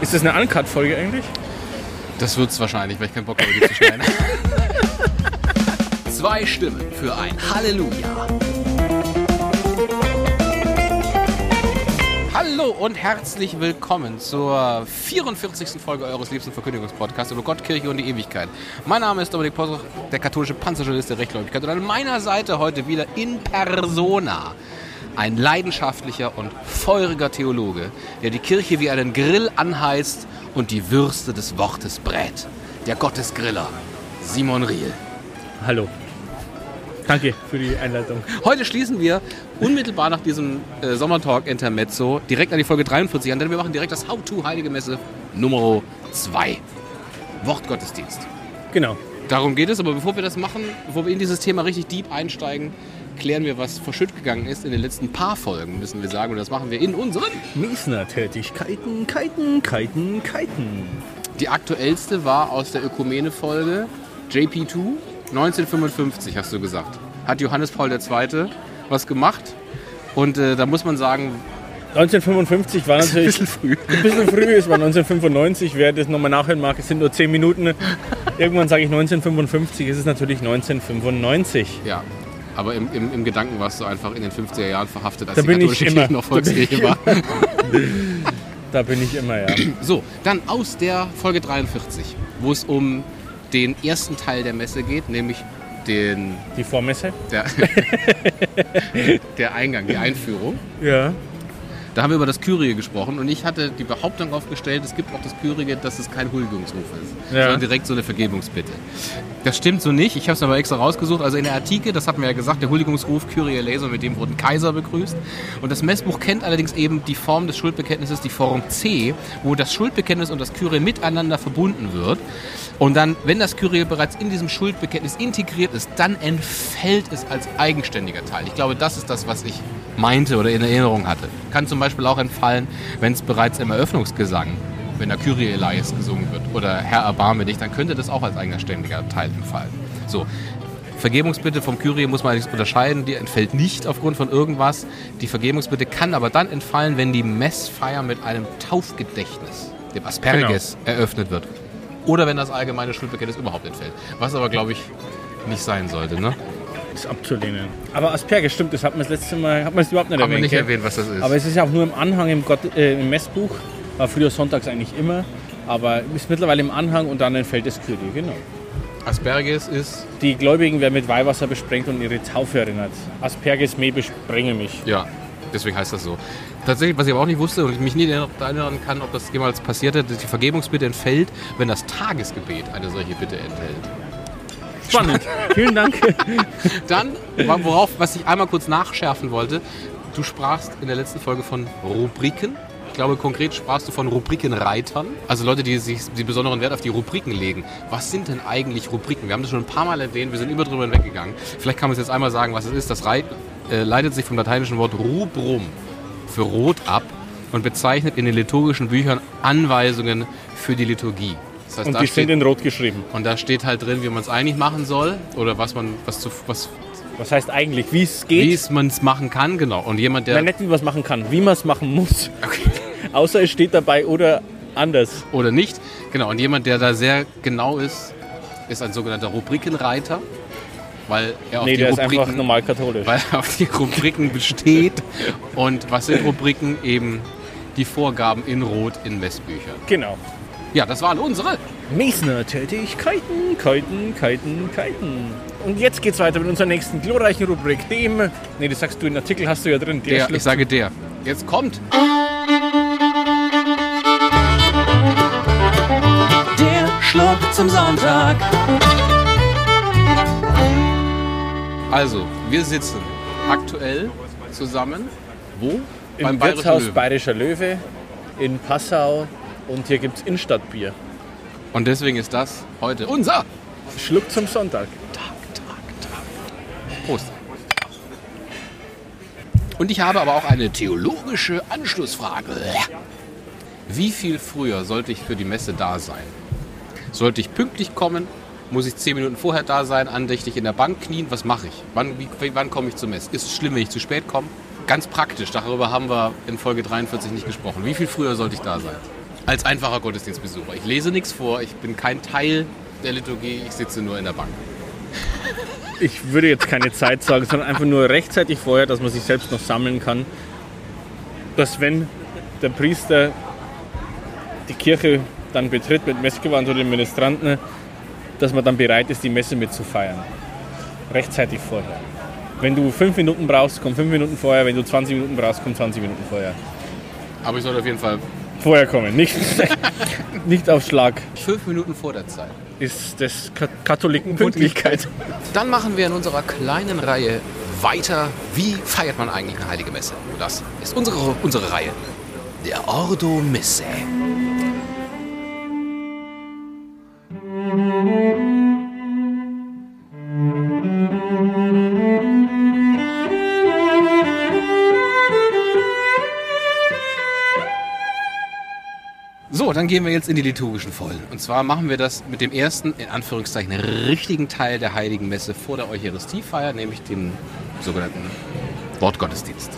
Ist das eine Uncut-Folge eigentlich? Das wird's wahrscheinlich, weil ich keinen Bock habe, die zu schneiden. Zwei Stimmen für ein Halleluja. Hallo und herzlich willkommen zur 44. Folge eures liebsten Verkündigungspodcasts über Gott, Kirche und die Ewigkeit. Mein Name ist Dominik Posach, der katholische Panzerjournalist der Rechtgläubigkeit. Und an meiner Seite heute wieder in Persona ein leidenschaftlicher und feuriger Theologe, der die Kirche wie einen Grill anheizt und die Würste des Wortes brät. Der Gottesgriller, Simon Riel. Hallo. Danke für die Einleitung. Heute schließen wir unmittelbar nach diesem äh, Sommertalk Intermezzo direkt an die Folge 43 an, denn wir machen direkt das How-to Heilige Messe Nummer 2. Wortgottesdienst. Genau. Darum geht es, aber bevor wir das machen, bevor wir in dieses Thema richtig deep einsteigen, klären wir, was verschütt gegangen ist in den letzten paar Folgen, müssen wir sagen. Und das machen wir in unseren. Miesner-Tätigkeiten, Kiten, Kiten, Kiten. Die aktuellste war aus der Ökumene-Folge JP2 1955, hast du gesagt. Hat Johannes Paul II. was gemacht. Und äh, da muss man sagen, 1955 war natürlich ein bisschen früh. ein bisschen früh. Es war 1995. Wer das nochmal nachhören mag, es sind nur 10 Minuten. Irgendwann sage ich 1955, es ist natürlich 1995. Ja. Aber im, im, im Gedanken warst du einfach in den 50er Jahren verhaftet, als Da die bin ich katholische immer. Da bin Volkskirche ich war. Da bin ich immer, ja. So, dann aus der Folge 43, wo es um den ersten Teil der Messe geht, nämlich den, Die Vormesse? der, der Eingang, die Einführung. Ja. Da haben wir über das Kyrie gesprochen und ich hatte die Behauptung aufgestellt, es gibt auch das Kyrie, dass es kein Huldigungsruf ist, Ja. sondern direkt so eine Vergebungsbitte. Das stimmt so nicht. Ich habe es aber extra rausgesucht. Also in der Antike, das hatten wir ja gesagt, der Huldigungsruf Kyrie eleison, mit dem wurden Kaiser begrüßt. Und das Messbuch kennt allerdings eben die Form des Schuldbekenntnisses, die Form C, wo das Schuldbekenntnis und das Kyrie miteinander verbunden wird. Und dann, wenn das Kyrie bereits in diesem Schuldbekenntnis integriert ist, dann entfällt es als eigenständiger Teil. Ich glaube, das ist das, was ich meinte oder in Erinnerung hatte. Kann zum Beispiel auch entfallen, wenn es bereits im Eröffnungsgesang, wenn der Kyrie Elias gesungen wird oder Herr erbarme dich, dann könnte das auch als eigenständiger Teil entfallen. So. Vergebungsbitte vom Kyrie muss man allerdings unterscheiden, die entfällt nicht aufgrund von irgendwas. Die Vergebungsbitte kann aber dann entfallen, wenn die Messfeier mit einem Taufgedächtnis, dem Asperges, eröffnet wird. Oder wenn das allgemeine Schuldbekenntnis überhaupt entfällt. Was aber, glaube ich, nicht sein sollte. Ne? Ist abzulehnen. Aber Asperger, stimmt, das hat man das letzte Mal, hat man es überhaupt nicht Haben erwähnt. nicht gell? erwähnt, was das ist. Aber es ist ja auch nur im Anhang im, Gott, äh, im Messbuch. War früher sonntags eigentlich immer. Aber ist mittlerweile im Anhang und dann entfällt das Kyrie, genau. Asperges ist, Die Gläubigen werden mit Weihwasser besprengt und ihre Taufe erinnert. Asperges me besprenge mich. ja, deswegen heißt das so. Tatsächlich, was ich aber auch nicht wusste und ich mich nie erinnern kann, ob das jemals passiert hat, dass die Vergebungsbitte entfällt, wenn das Tagesgebet eine solche Bitte enthält. Spannend. Vielen Dank. Dann, worauf, was ich einmal kurz nachschärfen wollte, du sprachst in der letzten Folge von Rubriken. Ich glaube, konkret sprachst du von Rubrikenreitern, also Leute, die sich die besonderen Wert auf die Rubriken legen. Was sind denn eigentlich Rubriken? Wir haben das schon ein paar Mal erwähnt, wir sind über drüber hinweggegangen. Vielleicht kann man es jetzt einmal sagen, was es ist. Das rei- äh, leitet sich vom lateinischen Wort rubrum für rot ab und bezeichnet in den liturgischen Büchern Anweisungen für die Liturgie. Das heißt, Und da die steht, sind in Rot geschrieben. und da steht halt drin, wie man es eigentlich machen soll oder was man was zu was Was heißt eigentlich, wie es geht? wie es man es machen kann, genau. Und jemand, der Nein, nicht wie man es machen kann, wie man es machen muss. okay. Außer es steht dabei oder anders. oder nicht, genau. Und jemand, der da sehr genau ist, ist ein sogenannter Rubrikenreiter, weil er auf Nee, die der ist einfach Rubriken, normal katholisch. weil er auf die Rubriken besteht. Und was sind Rubriken? Eben die Vorgaben in Rot in Messbüchern. Genau. Ja, das waren unsere. Mesner Tätigkeiten, Keiten, Keiten, Keiten. Und jetzt geht's weiter mit unserer nächsten glorreichen Rubrik, dem. Nee, das sagst du, in Artikel hast du ja drin. Der, schluckt- ich sage der. Jetzt kommt. Der Schluck zum Sonntag. Also, wir sitzen aktuell zusammen. Wo? im Bayerischen Wirtshaus. Bayerischer Löwe in Passau. Und hier gibt's Innenstadtbier. Und deswegen ist das heute unser Schluck zum Sonntag. Prost. Und ich habe aber auch eine theologische Anschlussfrage. Wie viel früher sollte ich für die Messe da sein? Sollte ich pünktlich kommen? Muss ich zehn Minuten vorher da sein, andächtig in der Bank knien? Was mache ich? Wann, wie, wann komme ich zur Messe? Ist es schlimm, wenn ich zu spät komme? Ganz praktisch, darüber haben wir in Folge 43 nicht gesprochen. Wie viel früher sollte ich da sein? Als einfacher Gottesdienstbesucher. Ich lese nichts vor, ich bin kein Teil der Liturgie, ich sitze nur in der Bank. Ich würde jetzt keine Zeit sagen, sondern einfach nur rechtzeitig vorher, dass man sich selbst noch sammeln kann. Dass wenn der Priester die Kirche dann betritt mit Messgewand oder den Ministranten, dass man dann bereit ist, die Messe mitzufeiern. Rechtzeitig vorher. Wenn du fünf Minuten brauchst, komm fünf Minuten vorher. Wenn du 20 Minuten brauchst, komm 20 Minuten vorher. Aber ich sollte auf jeden Fall Vorher kommen, nicht, nicht auf Schlag. fünf Minuten vor der Zeit. Ist das Ka Katholiken Pünktlichkeit. Dann machen wir in unserer kleinen Reihe weiter. Wie feiert man eigentlich eine heilige Messe? Und das ist unsere, unsere Reihe. Der Ordo Misse. Gehen wir jetzt in die liturgischen Vollen. Und zwar machen wir das mit dem ersten, in Anführungszeichen, richtigen Teil der Heiligen Messe vor der Eucharistiefeier, nämlich dem sogenannten Wortgottesdienst.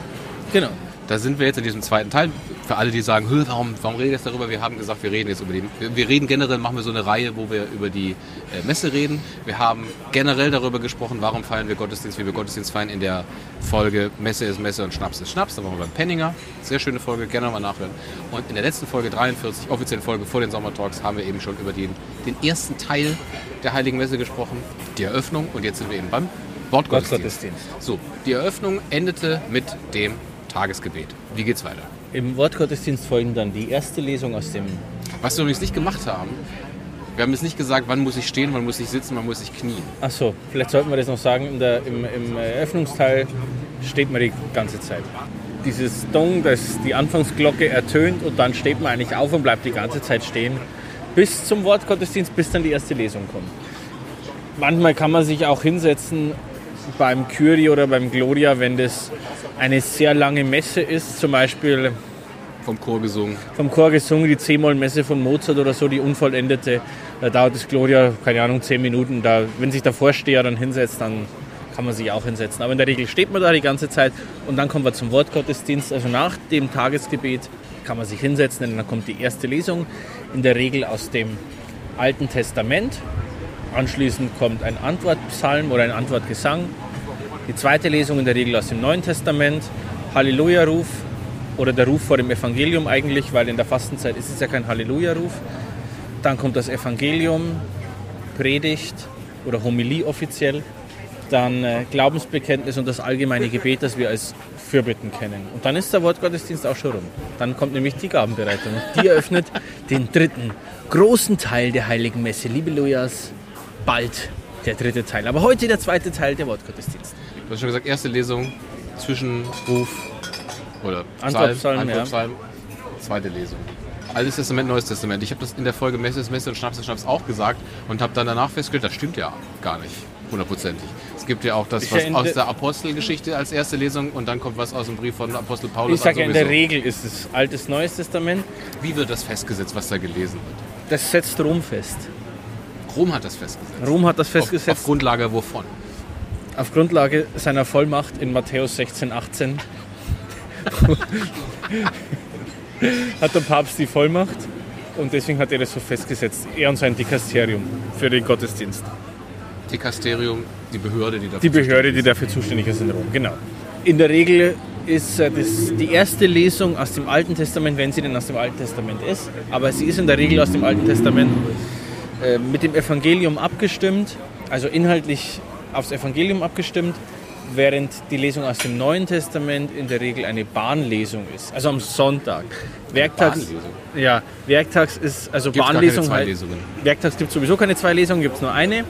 Genau. Da sind wir jetzt in diesem zweiten Teil. Für alle, die sagen, "Hö, warum, warum rede ich jetzt darüber? Wir haben gesagt, wir reden jetzt über die. Wir, wir reden generell, machen wir so eine Reihe, wo wir über die äh, Messe reden. Wir haben generell darüber gesprochen, warum feiern wir Gottesdienst, wie wir Gottesdienst feiern in der Folge Messe ist Messe und Schnaps ist Schnaps. Da waren wir beim Penninger. Sehr schöne Folge, gerne nochmal nachhören. Und in der letzten Folge 43, offiziellen Folge vor den Sommertalks, haben wir eben schon über den, den ersten Teil der Heiligen Messe gesprochen, die Eröffnung. Und jetzt sind wir eben beim Wortgottesdienst. Wortgottesdienst. So, die Eröffnung endete mit dem Tagesgebet. Wie geht's weiter? Im Wortgottesdienst folgen dann die erste Lesung aus dem. Was wir übrigens nicht gemacht haben, wir haben jetzt nicht gesagt, wann muss ich stehen, wann muss ich sitzen, wann muss ich knien. Achso, vielleicht sollten wir das noch sagen. In der, im, Im Eröffnungsteil steht man die ganze Zeit. Dieses Dong, das die Anfangsglocke ertönt und dann steht man eigentlich auf und bleibt die ganze Zeit stehen bis zum Wortgottesdienst, bis dann die erste Lesung kommt. Manchmal kann man sich auch hinsetzen beim Kyrie oder beim Gloria, wenn das eine sehr lange Messe ist, zum Beispiel Vom Chor gesungen. vom Chor gesungen, die C-Moll-Messe von Mozart oder so, die unvollendete. Da dauert das Gloria, keine Ahnung, zehn Minuten. Da, wenn sich der Vorsteher dann hinsetzt, dann kann man sich auch hinsetzen. Aber in der Regel steht man da die ganze Zeit und dann kommen wir zum Wortgottesdienst. Also nach dem Tagesgebet kann man sich hinsetzen und dann kommt die erste Lesung, in der Regel aus dem Alten Testament. Anschließend kommt ein Antwortpsalm oder ein Antwortgesang. Die zweite Lesung in der Regel aus dem Neuen Testament. Halleluja-Ruf oder der Ruf vor dem Evangelium eigentlich, weil in der Fastenzeit ist es ja kein Halleluja-Ruf. Dann kommt das Evangelium, Predigt oder Homilie offiziell. Dann äh, Glaubensbekenntnis und das allgemeine Gebet, das wir als Fürbitten kennen. Und dann ist der Wortgottesdienst auch schon rum. Dann kommt nämlich die Gabenbereitung. Die eröffnet den dritten großen Teil der Heiligen Messe. Liebe Lujas, bald der dritte Teil. Aber heute der zweite Teil der Wortgottesdienst. Du hast schon gesagt, erste Lesung, Zwischenruf oder Antwortpsalm, ja. Antwortpsalm, zweite Lesung. Altes Testament, Neues Testament. Ich habe das in der Folge Messe Messe und Schnaps ist Schnaps auch gesagt und habe dann danach festgestellt, das stimmt ja gar nicht hundertprozentig. Es gibt ja auch das, was aus der Apostelgeschichte als erste Lesung und dann kommt was aus dem Brief von Apostel Paulus. Ich sage ja, in der. Regel ist es Altes, Neues Testament. Wie wird das festgesetzt, was da gelesen wird? Das setzt Rom fest. Rom hat das festgesetzt. Rom hat das auf, festgesetzt auf Grundlage wovon? auf Grundlage seiner Vollmacht in Matthäus 16, 18 hat der Papst die Vollmacht und deswegen hat er das so festgesetzt. Er und sein Dikasterium für den Gottesdienst. Dikasterium, die Behörde, die dafür Die Behörde, zuständig die dafür zuständig ist in Rom, genau. In der Regel ist äh, das die erste Lesung aus dem Alten Testament, wenn sie denn aus dem Alten Testament ist, aber sie ist in der Regel aus dem Alten Testament äh, mit dem Evangelium abgestimmt, also inhaltlich aufs Evangelium abgestimmt, während die Lesung aus dem Neuen Testament in der Regel eine Bahnlesung ist, also am Sonntag. Werktags, Bahnlesung? ja, Werktags ist, also Gibt's Bahnlesung keine zwei halt-. Werktags gibt es sowieso keine zwei Lesungen, gibt es nur eine.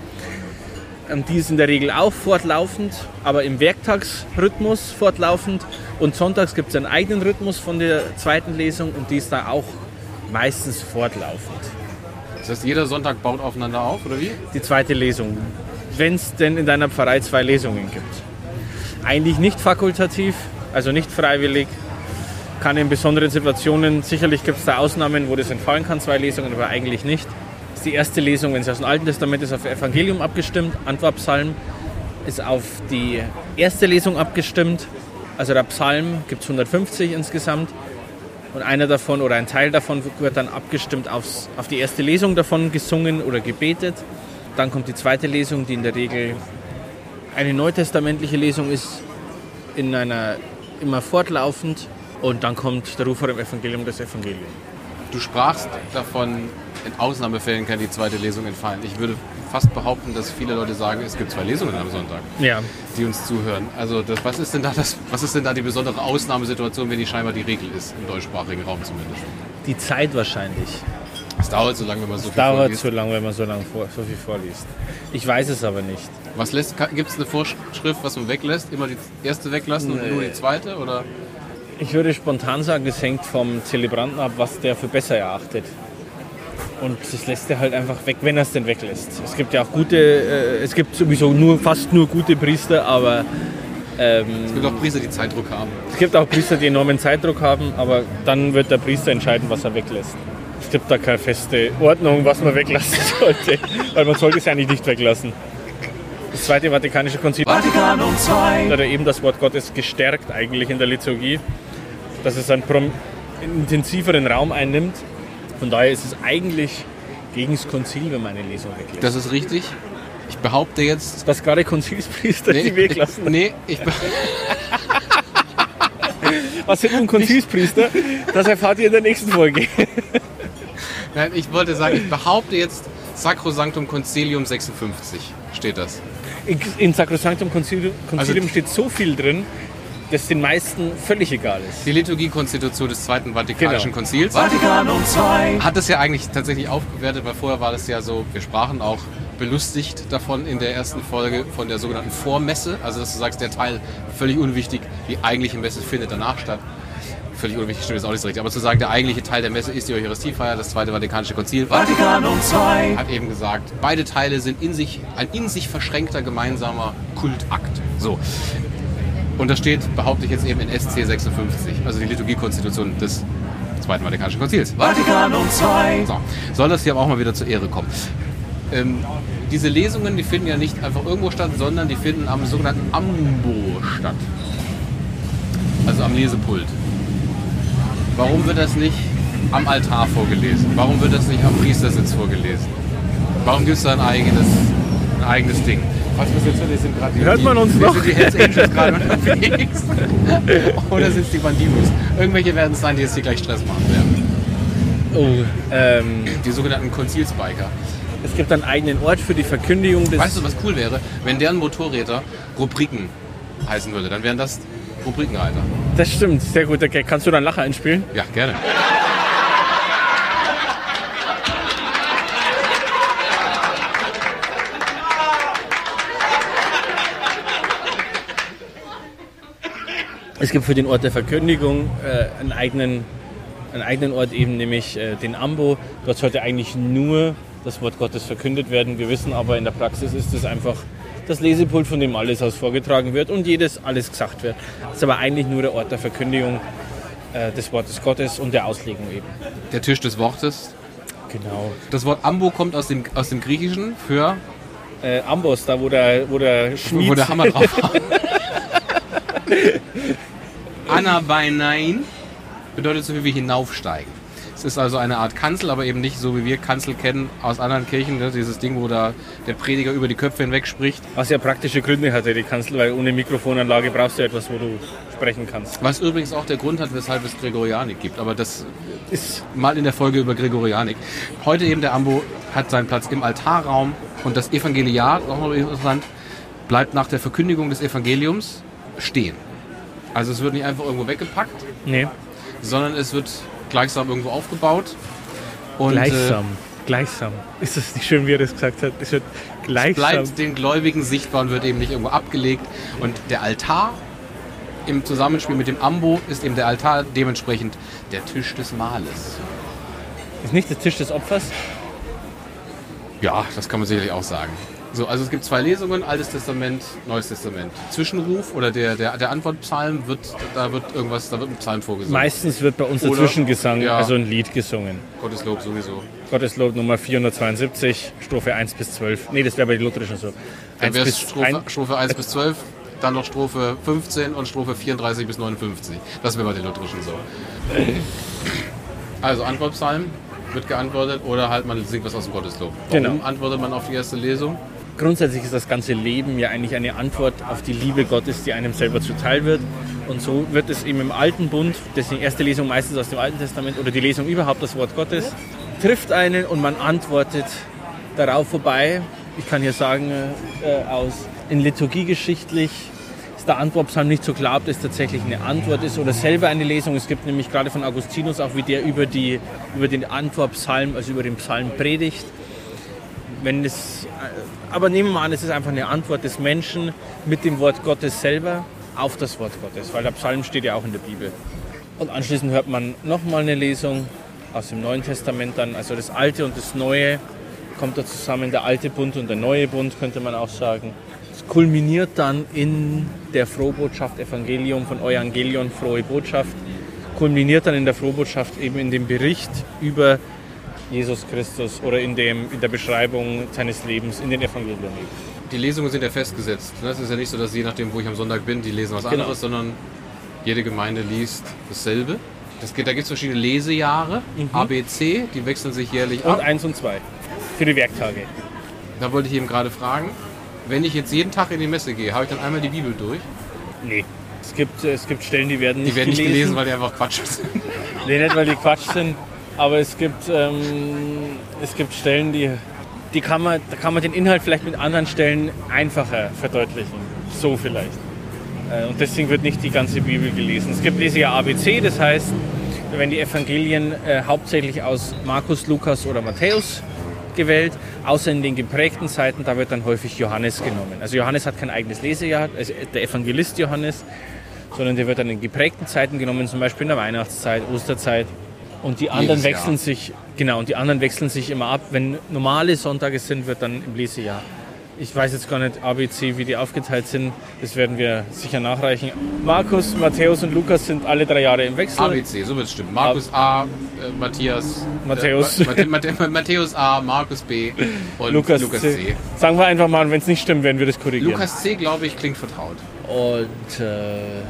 Ähm, Die ist in der Regel auch fortlaufend, aber im Werktagsrhythmus fortlaufend. Und sonntags gibt es einen eigenen Rhythmus von der zweiten Lesung und die ist da auch meistens fortlaufend. Das heißt, jeder Sonntag baut aufeinander auf, oder wie? Die zweite Lesung, wenn es denn in deiner Pfarrei zwei Lesungen gibt. Eigentlich nicht fakultativ, also nicht freiwillig. Kann in besonderen Situationen, sicherlich gibt es da Ausnahmen, wo das entfallen kann, zwei Lesungen, aber eigentlich nicht. Das ist die erste Lesung, wenn sie aus dem Alten Testament ist, auf Evangelium abgestimmt. Antwortpsalm ist auf die erste Lesung abgestimmt. Also der Psalm gibt es 150 insgesamt. Und einer davon oder ein Teil davon wird dann abgestimmt aufs, auf die erste Lesung davon gesungen oder gebetet. Dann kommt die zweite Lesung, die in der Regel eine neutestamentliche Lesung ist, in einer immer fortlaufend. Und dann kommt der Ruf vor dem Evangelium, das Evangelium. Du sprachst davon, in Ausnahmefällen kann die zweite Lesung entfallen. Ich würde fast behaupten, dass viele Leute sagen, es gibt zwei Lesungen am Sonntag, Ja, die uns zuhören. Also das, was, ist denn da das, was ist denn da die besondere Ausnahmesituation, wenn die scheinbar die Regel ist, im deutschsprachigen Raum zumindest? die Zeit wahrscheinlich. Es dauert so lange, wenn man so viel Dauert vorliest. zu lang, wenn man so, lang vor, so viel vorliest. Ich weiß es aber nicht. Was lässt, gibt es eine Vorschrift, was man weglässt? Immer die erste weglassen und Nee. nur die zweite? Oder? Ich würde spontan sagen, es hängt vom Zelebranten ab, was der für besser erachtet. Und das lässt er halt einfach weg, wenn er es denn weglässt. Es gibt ja auch gute, äh, es gibt sowieso nur, fast nur gute Priester, aber ähm, Es gibt auch Priester, die Zeitdruck haben. es gibt auch Priester, die enormen Zeitdruck haben, aber dann wird der Priester entscheiden, was er weglässt. Es gibt da keine feste Ordnung, was man weglassen sollte, weil man sollte es eigentlich nicht weglassen. Das Zweite Vatikanische Konzil Vatikanum 2. hat er eben das Wort Gottes gestärkt eigentlich in der Liturgie, dass es einen intensiveren Raum einnimmt. Von daher ist es eigentlich gegen das Konzil, wenn man eine Lesung weglässt. Das ist richtig. Ich behaupte jetzt. dass gerade Konzilspriester die weglassen. Nee, ich, Was sind nun Konzilspriester? Das erfahrt ihr in der nächsten Folge. nein, ich wollte sagen, ich behaupte jetzt Sacrosanctum Concilium 56 steht das. In- In Sacrosanctum Concilium, Concilium Also- steht so viel drin, dass den meisten völlig egal ist. Die Liturgiekonstitution des Zweiten Vatikanischen Genau. Konzils Vatikanum 2. hat es ja eigentlich tatsächlich aufgewertet, weil vorher war das ja so, wir sprachen auch belustigt davon in der ersten Folge von der sogenannten Vormesse. Also dass du sagst, der Teil völlig unwichtig, die eigentliche Messe findet danach statt. Völlig unwichtig stimmt jetzt auch nicht so richtig. Aber zu sagen, der eigentliche Teil der Messe ist die Eucharistiefeier, das Zweite Vatikanische Konzil. Vatikanum 2. hat eben gesagt, beide Teile sind in sich, ein in sich verschränkter gemeinsamer Kultakt. So. Und das steht, behaupte ich jetzt eben in SC 56, also die Liturgiekonstitution des Zweiten Vatikanischen Konzils. Vatikanum 2. So, soll das hier aber auch mal wieder zur Ehre kommen. Ähm, diese Lesungen, die finden ja nicht einfach irgendwo statt, sondern die finden am sogenannten Ambo statt. Also am Lesepult. Warum wird das nicht am Altar vorgelesen? Warum wird das nicht am Priestersitz vorgelesen? Warum gibt es da ein eigenes, ein eigenes Ding? Was ist jetzt? Die sind gerade Hört man uns die, noch? Sind die Hells Angels gerade unterwegs? Oder sind es die Bandidos? Irgendwelche werden es sein, die jetzt hier gleich Stress machen werden. Oh, ähm, Die sogenannten Konzilsbiker. es gibt einen eigenen Ort für die Verkündigung des. Weißt du, was cool wäre? Wenn deren Motorräder Rubriken heißen würde, dann wären das Rubrikenreiter. Das stimmt, sehr Gag. Kannst du dann Lacher einspielen? Ja, gerne. Es gibt für den Ort der Verkündigung äh, einen, eigenen, einen eigenen Ort, eben nämlich äh, den Ambo. Dort sollte eigentlich nur das Wort Gottes verkündet werden. Wir wissen aber, in der Praxis ist es einfach das Lesepult, von dem alles aus vorgetragen wird und jedes alles gesagt wird. Das ist aber eigentlich nur der Ort der Verkündigung äh, des Wortes Gottes und der Auslegung eben. Der Tisch des Wortes. Genau. Das Wort Ambo kommt aus dem, aus dem Griechischen für, Äh, Ambos, da wo der, wo der Schmied... wo der Hammer drauf war. Anabeinein bedeutet so viel wie hinaufsteigen. Es ist also eine Art Kanzel, aber eben nicht so wie wir Kanzel kennen aus anderen Kirchen. Ne? Dieses Ding, wo da der Prediger über die Köpfe hinweg spricht. Was ja praktische Gründe hatte, die Kanzel, weil ohne Mikrofonanlage brauchst du etwas, wo du sprechen kannst. Was übrigens auch der Grund hat, weshalb es Gregorianik gibt. Aber das Ist mal in der Folge über Gregorianik. Heute eben der Ambo hat seinen Platz im Altarraum und das Evangeliat, auch noch interessant, bleibt nach der Verkündigung des Evangeliums stehen. Also es wird nicht einfach irgendwo weggepackt, Nee, sondern es wird gleichsam irgendwo aufgebaut. Und, gleichsam. Gleichsam. Ist das nicht schön, wie er das gesagt hat? Es wird Äh, gleichsam. bleibt den Gläubigen sichtbar und wird eben nicht irgendwo abgelegt. Und der Altar im Zusammenspiel mit dem Ambo ist eben der Altar dementsprechend der Tisch des Mahles. Ist nicht der Tisch des Opfers? Ja, das kann man sicherlich auch sagen. So, also es gibt zwei Lesungen, Altes Testament, Neues Testament. Zwischenruf oder der, der, der Antwortpsalm wird, da wird irgendwas, da wird ein Psalm vorgesungen. Meistens wird bei uns der Oder- Zwischengesang, Ja. also ein Lied gesungen. Gottes Lob sowieso. Gotteslob Nummer 472, Strophe 1 bis 12. Nee, das wäre bei den Lutherischen so. Dann 1 wäre bis Strophe, ein- Strophe 1 bis 12, dann noch Strophe 15 und Strophe 34 bis 59. Das wäre bei den Lutherischen so. Also Antwortpsalm wird geantwortet oder halt man singt was aus dem Gotteslob. Warum Genau. antwortet man auf die erste Lesung? Grundsätzlich ist das ganze Leben ja eigentlich eine Antwort auf die Liebe Gottes, die einem selber zuteil wird. Und so wird es eben im Alten Bund, deswegen erste Lesung meistens aus dem Alten Testament oder die Lesung überhaupt das Wort Gottes, trifft einen und man antwortet darauf vorbei. Ich kann hier sagen, äh, aus in liturgiegeschichtlich ist der Antwortpsalm nicht so klar, ob das tatsächlich eine Antwort ist oder selber eine Lesung. Es gibt nämlich gerade von Augustinus auch, wie der über, die, über den Antwortpsalm, also über den Psalm predigt wenn es, aber nehmen wir mal an, es ist einfach eine Antwort des Menschen mit dem Wort Gottes selber auf das Wort Gottes, weil der Psalm steht ja auch in der Bibel. Und anschließend hört man nochmal eine Lesung aus dem Neuen Testament dann, also das Alte und das Neue kommt da zusammen, der alte Bund und der neue Bund, könnte man auch sagen. Es kulminiert dann in der Frohbotschaft Evangelium von Evangelion, frohe Botschaft, kulminiert dann in der Frohbotschaft eben in dem Bericht über Jesus Christus oder in, dem, in der Beschreibung seines Lebens in den Evangelien. Die Lesungen sind ja festgesetzt. ne? Es ist ja nicht so, dass je nachdem, wo ich am Sonntag bin, die lesen was Genau. anderes, sondern jede Gemeinde liest dasselbe. Das geht, da gibt es verschiedene Lesejahre, A, B, C, die wechseln sich jährlich Und ab. eins und zwei für die Werktage. Da wollte ich eben gerade fragen, wenn ich jetzt jeden Tag in die Messe gehe, habe ich dann einmal die Bibel durch? Nee. Es gibt, es gibt Stellen, die werden nicht Die werden nicht gelesen. gelesen, weil die einfach Quatsch sind. Nee, nicht, weil die Quatsch sind, aber es gibt, ähm, es gibt Stellen, die, die kann man, da kann man den Inhalt vielleicht mit anderen Stellen einfacher verdeutlichen. So vielleicht. Äh, Und deswegen wird nicht die ganze Bibel gelesen. Es gibt Lesejahr ABC, das heißt, wenn die Evangelien äh, hauptsächlich aus Markus, Lukas oder Matthäus gewählt, außer in den geprägten Zeiten, da wird dann häufig Johannes genommen. Also Johannes hat kein eigenes Lesejahr, also der Evangelist Johannes, sondern der wird dann in geprägten Zeiten genommen, zum Beispiel in der Weihnachtszeit, Osterzeit. Und die anderen wechseln Jahr. sich, genau, und die anderen wechseln sich immer ab. Wenn normale Sonntage sind, wird dann im Lesejahr. Ich weiß jetzt gar nicht ABC, wie die aufgeteilt sind. Das werden wir sicher nachreichen. Markus, Matthäus und Lukas sind alle drei Jahre im Wechsel. A, B, C, so wird es stimmen. Markus A, äh, Matthias. Matthäus. Äh, Matth- Matth- Matthäus A, Markus B und Lukas, Lukas, C. C. Sagen wir einfach mal, wenn es nicht stimmt, werden wir das korrigieren. Lukas C, glaube ich, klingt vertraut. Und äh,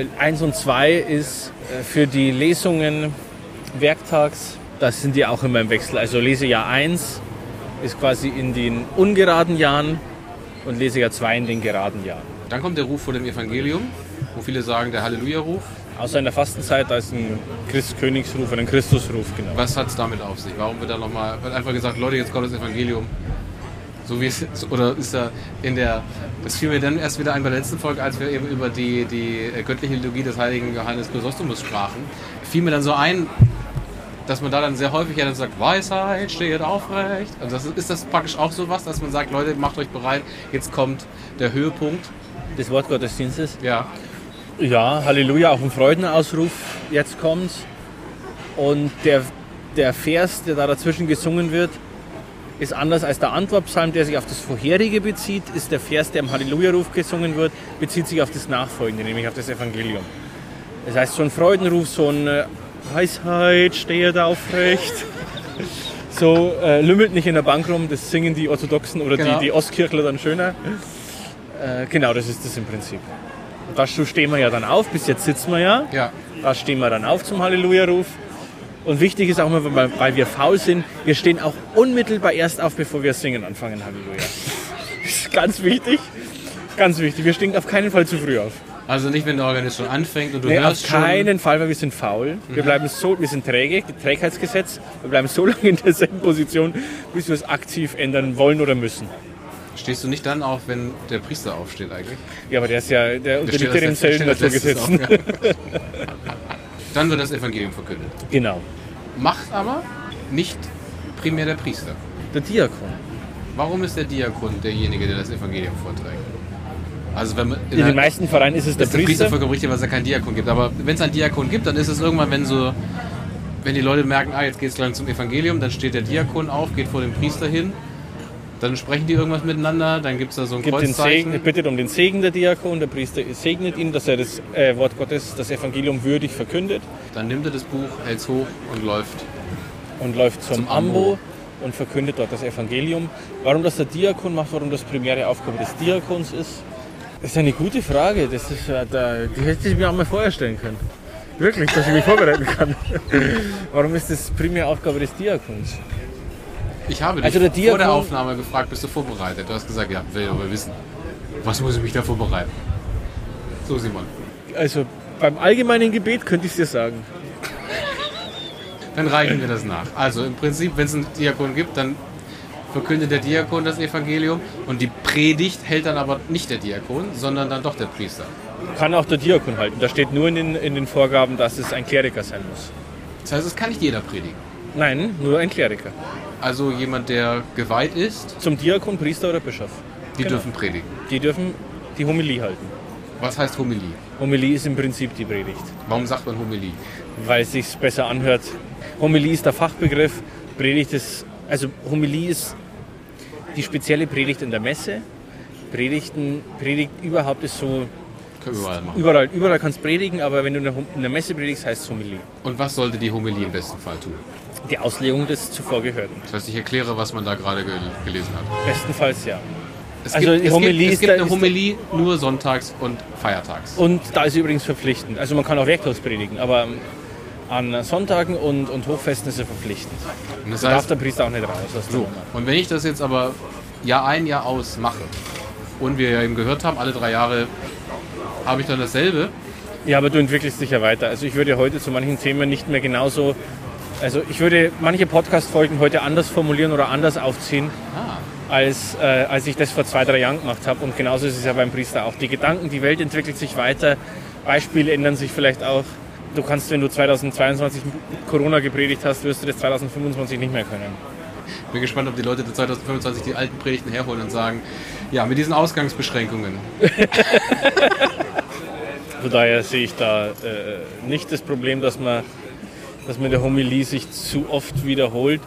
äh, eins und zwei ist äh, für die Lesungen werktags, das sind die auch immer im Wechsel. Also Lesejahr 1 ist quasi in den ungeraden Jahren und Lesejahr 2 in den geraden Jahren. Dann kommt der Ruf vor dem Evangelium, wo viele sagen, der Halleluja-Ruf. Außer in der Fastenzeit, da ist ein Christkönigsruf oder ein Christusruf, genau. Was hat es damit auf sich? Warum wird da nochmal, wird einfach gesagt, Leute, jetzt kommt das Evangelium. So wie es ist, oder ist da in der, das fiel mir dann erst wieder ein bei der letzten Folge, als wir eben über die, die äh, göttliche Liturgie des heiligen Johannes Chrysostomus sprachen, fiel mir dann so ein, dass man da dann sehr häufig ja dann sagt, Weisheit steht aufrecht. Also das, ist das praktisch auch so was, dass man sagt, Leute, macht euch bereit, jetzt kommt der Höhepunkt. Das Wort Gottesdienstes. Ja, Ja, Halleluja, auch ein Freudenausruf jetzt kommt. Und der, der Vers, der da dazwischen gesungen wird, ist anders als der Antwortpsalm, der sich auf das vorherige bezieht, ist der Vers, der im Halleluja-Ruf gesungen wird, bezieht sich auf das Nachfolgende, nämlich auf das Evangelium. Das heißt, so ein Freudenruf, so ein äh, Weisheit, stehe aufrecht. So äh, lümmelt nicht in der Bank rum, das singen die Orthodoxen oder Genau. die, die Ostkirchler dann schöner. Äh, genau, das ist das im Prinzip. Und da stehen wir ja dann auf, bis jetzt sitzen wir ja. ja. Da stehen wir dann auf zum Halleluja-Ruf. Und wichtig ist auch immer, weil, wir faul sind, wir stehen auch unmittelbar erst auf, bevor wir singen anfangen, Halleluja. Das ist ganz wichtig. Ganz wichtig. Wir stehen auf keinen Fall zu früh auf. Also nicht, wenn der Organist schon anfängt und du Nee, auf hörst schon. keinen Fall, weil wir sind faul. Wir bleiben so, wir sind träge, Trägheitsgesetz. Wir bleiben so lange in derselben Position, bis wir es aktiv ändern wollen oder müssen. Stehst du nicht dann auf, wenn der Priester aufsteht eigentlich? Ja, aber der ist ja, der unterliegt ja als dem letztes- selben steht als letztes Naturgesetzen. auf, ja. Dann wird das Evangelium verkündet. Genau. Macht aber nicht primär der Priester. Der Diakon. Warum ist der Diakon derjenige, der das Evangelium vorträgt? Also wenn man In den meisten Vereinen ist es der ist der Priester Priester. vollkommen richtig, weil es ja keinen Diakon gibt. Aber wenn es einen Diakon gibt, dann ist es irgendwann, wenn so, wenn die Leute merken, ah, jetzt geht es gleich zum Evangelium, dann steht der Diakon auf, geht vor dem Priester hin, dann sprechen die irgendwas miteinander, dann gibt es da so ein gibt den Kreuzzeichen. Segen, bittet um den Segen der Diakon, der Priester segnet ihn, dass er das äh, Wort Gottes, das Evangelium würdig verkündet Dann nimmt er das Buch, hält es hoch und läuft. und läuft zum, Zum Ambo. Ambo. und verkündet dort das Evangelium. Warum das der Diakon macht, warum das primäre Aufgabe des Diakons ist, ist eine gute Frage. Das ist, äh, da, die hätte ich mir auch mal vorher stellen können. Wirklich, dass ich mich vorbereiten kann. Warum ist das primär Aufgabe des Diakons? Ich habe dich Also der Diakon- vor der Aufnahme gefragt, bist du vorbereitet? Du hast gesagt, ja, will aber wissen. Was muss ich mich da vorbereiten? So, Simon. Also beim allgemeinen Gebet könnte ich es dir sagen. Dann reichen wir das nach. Also im Prinzip, wenn es einen Diakon gibt, dann verkündet der Diakon das Evangelium und die Predigt hält dann aber nicht der Diakon, sondern dann doch der Priester. Kann auch der Diakon halten. Da steht nur in den, in den Vorgaben, dass es ein Kleriker sein muss. Das heißt, es kann nicht jeder predigen. Nein, nur ein Kleriker. Also jemand, der geweiht ist, Zum Diakon, Priester oder Bischof. die Genau. dürfen predigen. Die dürfen die Homilie halten. Was heißt Homilie? Homilie ist im Prinzip die Predigt, Warum sagt man Homilie? weil es sich besser anhört. Homilie ist der Fachbegriff, Predigt ist, also Homilie ist die spezielle Predigt in der Messe. Predigten, Predigt überhaupt ist so, überall machen. überall, überall kannst du predigen, aber wenn du in der, Messe predigst, heißt es Homilie. Und was sollte die Homilie im besten Fall tun? Die Auslegung des zuvor Gehörten. Das heißt, ich erkläre, was man da gerade gel gelesen hat. Bestenfalls ja. Es Also gibt, die es Homilie gibt, es ist gibt da- eine Homilie nur sonntags und feiertags. Und da ist sie übrigens verpflichtend. Also man kann auch werktags predigen, aber an Sonntagen und, und Hochfesten ist sie verpflichtend. Und das Da darf heißt, der Priester auch nicht raus. so. Und wenn ich das jetzt aber Jahr ein, Jahr aus mache und wir ja eben gehört haben, alle drei Jahre habe ich dann dasselbe, Ja, aber du entwickelst dich ja weiter. Also ich würde heute zu manchen Themen nicht mehr genauso. Also ich würde manche Podcast-Folgen heute anders formulieren oder anders aufziehen, ah, als, äh, als ich das vor zwei, drei Jahren gemacht habe. Und genauso ist es ja beim Priester auch. Die Gedanken, die Welt entwickelt sich weiter, Beispiele ändern sich vielleicht auch. Du kannst, wenn du 2022 Corona gepredigt hast, wirst du das 2025 nicht mehr können. bin gespannt, ob die Leute 2025 die alten Predigten herholen und sagen, ja, mit diesen Ausgangsbeschränkungen. Von daher sehe ich da äh, nicht das Problem, dass man, dass man der Homilie sich zu oft wiederholt,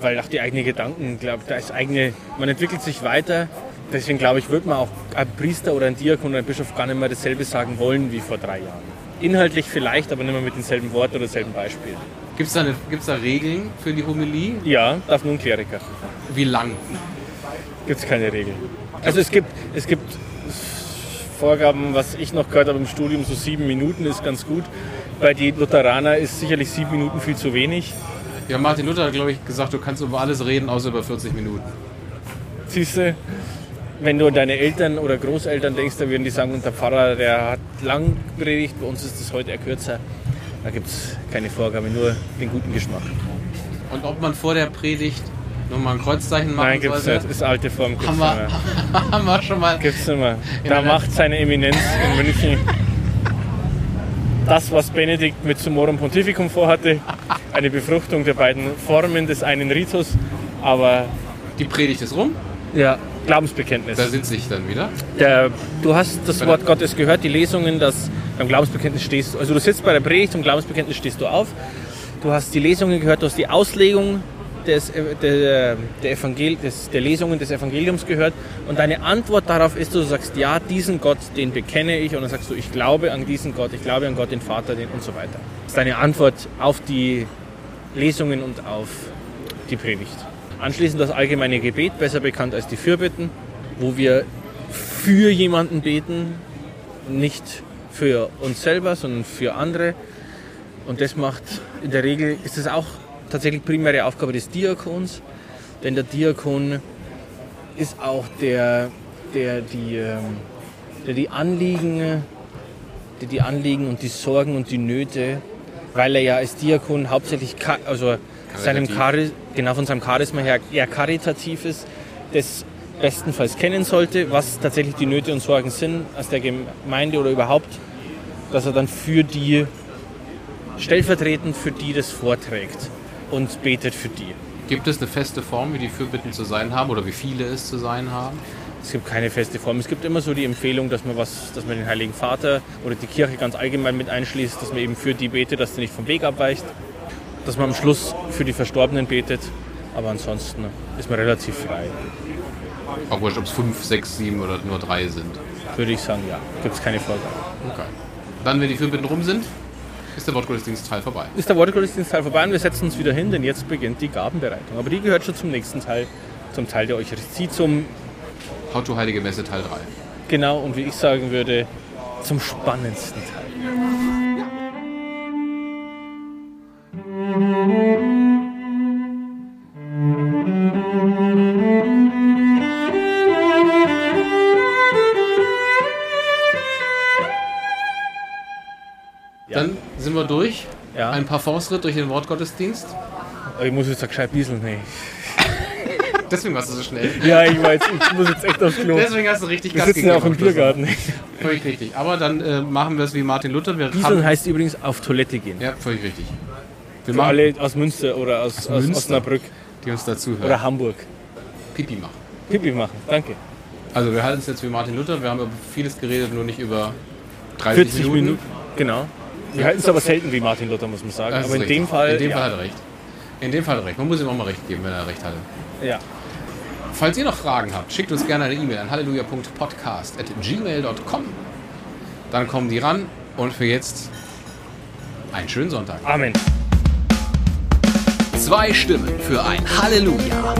weil auch die eigenen Gedanken, glaube da ist eigene, man entwickelt sich weiter. Deswegen glaube ich, wird man auch ein Priester oder ein Diakon oder ein Bischof gar nicht mehr dasselbe sagen wollen wie vor drei Jahren. Inhaltlich vielleicht, aber nicht mehr mit denselben Worten oder denselben Beispielen. Gibt es da, eine- gibt's da Regeln für die Homilie? Ja, darf nur ein Kleriker. Wie lang? Gibt es keine Regel. Also es gibt, es gibt Vorgaben, was ich noch gehört habe im Studium, so sieben Minuten ist ganz gut. Bei die Lutheraner ist sicherlich sieben Minuten viel zu wenig. Ja, Martin Luther hat, glaube ich, gesagt, du kannst über alles reden, außer über 40 Minuten. Siehst du, wenn du an deine Eltern oder Großeltern denkst, dann würden die sagen, der Pfarrer, der hat lang predigt, bei uns ist das heute eher kürzer. Da gibt es keine Vorgabe, nur den guten Geschmack. Und ob man vor der Predigt nochmal ein Kreuzzeichen machen Nein, gibt's sollte? nicht. Ist alte Form, gibt's Haben nicht wir, mehr. haben wir schon mal. Gibt's nicht mehr. Da macht seine Eminenz in München das, was Benedikt mit Summorum Pontificum vorhatte, eine Befruchtung der beiden Formen des einen Ritus, aber Die Predigt ist rum, ja, Glaubensbekenntnis. da sitze ich dann wieder. Der, du hast das Wort Gottes gehört, die Lesungen, das beim Glaubensbekenntnis stehst du. Also du sitzt bei der Predigt und Glaubensbekenntnis stehst du auf. Du hast die Lesungen gehört, du hast die Auslegung des, äh, der, der, Evangel des, der Lesungen des Evangeliums gehört. Und deine Antwort darauf ist, du sagst, ja, diesen Gott, den bekenne ich. Und dann sagst du, ich glaube an diesen Gott, ich glaube an Gott, den Vater, den und so weiter. Das ist deine Antwort auf die Lesungen und auf die Predigt. Anschließend das allgemeine Gebet, besser bekannt als die Fürbitten, wo wir für jemanden beten, nicht für uns selber, sondern für andere. Und das macht in der Regel, ist es auch tatsächlich primäre Aufgabe des Diakons, denn der Diakon ist auch der, der die, ähm, der die Anliegen, der die Anliegen und die Sorgen und die Nöte, weil er ja als Diakon hauptsächlich, also seinem Chari genau von seinem Charisma her eher karitativ ist, das bestenfalls kennen sollte, was tatsächlich die Nöte und Sorgen sind aus der Gemeinde oder überhaupt, dass er dann für die stellvertretend für die das vorträgt und betet für die. Gibt es eine feste Form, wie die Fürbitten zu sein haben oder wie viele es zu sein haben? Es gibt keine feste Form. Es gibt immer so die Empfehlung, dass man was, dass man den Heiligen Vater oder die Kirche ganz allgemein mit einschließt, dass man eben für die betet, dass sie nicht vom Weg abweicht, dass man am Schluss für die Verstorbenen betet. Aber ansonsten ist man relativ frei, Auch wurscht, ob es fünf, sechs, sieben oder nur drei sind. würde ich sagen. Ja, gibt es keine Vorgabe. Okay. Dann, wenn die Fürbitten rum sind, ist der Wortgottesdienstteil vorbei. Ist der Wortgottesdienstteil vorbei und wir setzen uns wieder hin, denn jetzt beginnt die Gabenbereitung. Aber die gehört schon zum nächsten Teil, zum Teil der Eucharistie, zum How to Heilige Messe Teil 3. genau und wie ich sagen würde, zum spannendsten Teil. Ein Parforce-Ritt durch den Wortgottesdienst? Ich muss jetzt ein gescheit Biesel nehmen. Deswegen warst du so schnell. Ja, ich weiß, ich muss jetzt echt aufs Klo. Deswegen hast du richtig Wir Gas sitzen ja auch im. Biergarten. Völlig richtig. Aber dann äh, machen wir es wie Martin Luther. Wir Bieseln haben, heißt übrigens auf Toilette gehen. ja, völlig richtig. Wir Für machen, alle aus Münster oder aus, aus Münster. Osnabrück die uns dazu hören. oder Hamburg. Pipi machen. Pipi machen, danke. Also wir halten es jetzt wie Martin Luther. Wir haben über vieles geredet, nur nicht über 30 40 Minuten. Minuten. Genau. Wir halten es aber selten wie Martin Luther, muss man sagen. Aber in dem Fall. In dem ja. Fall hat er recht. In dem Fall hat er recht. Man muss ihm auch mal recht geben, wenn er recht hatte. ja. Falls ihr noch Fragen habt, schickt uns gerne eine E-Mail an halleluja.podcast.gmail.com. Dann kommen die ran und für jetzt einen schönen Sonntag. Amen. Zwei Stimmen für ein Halleluja.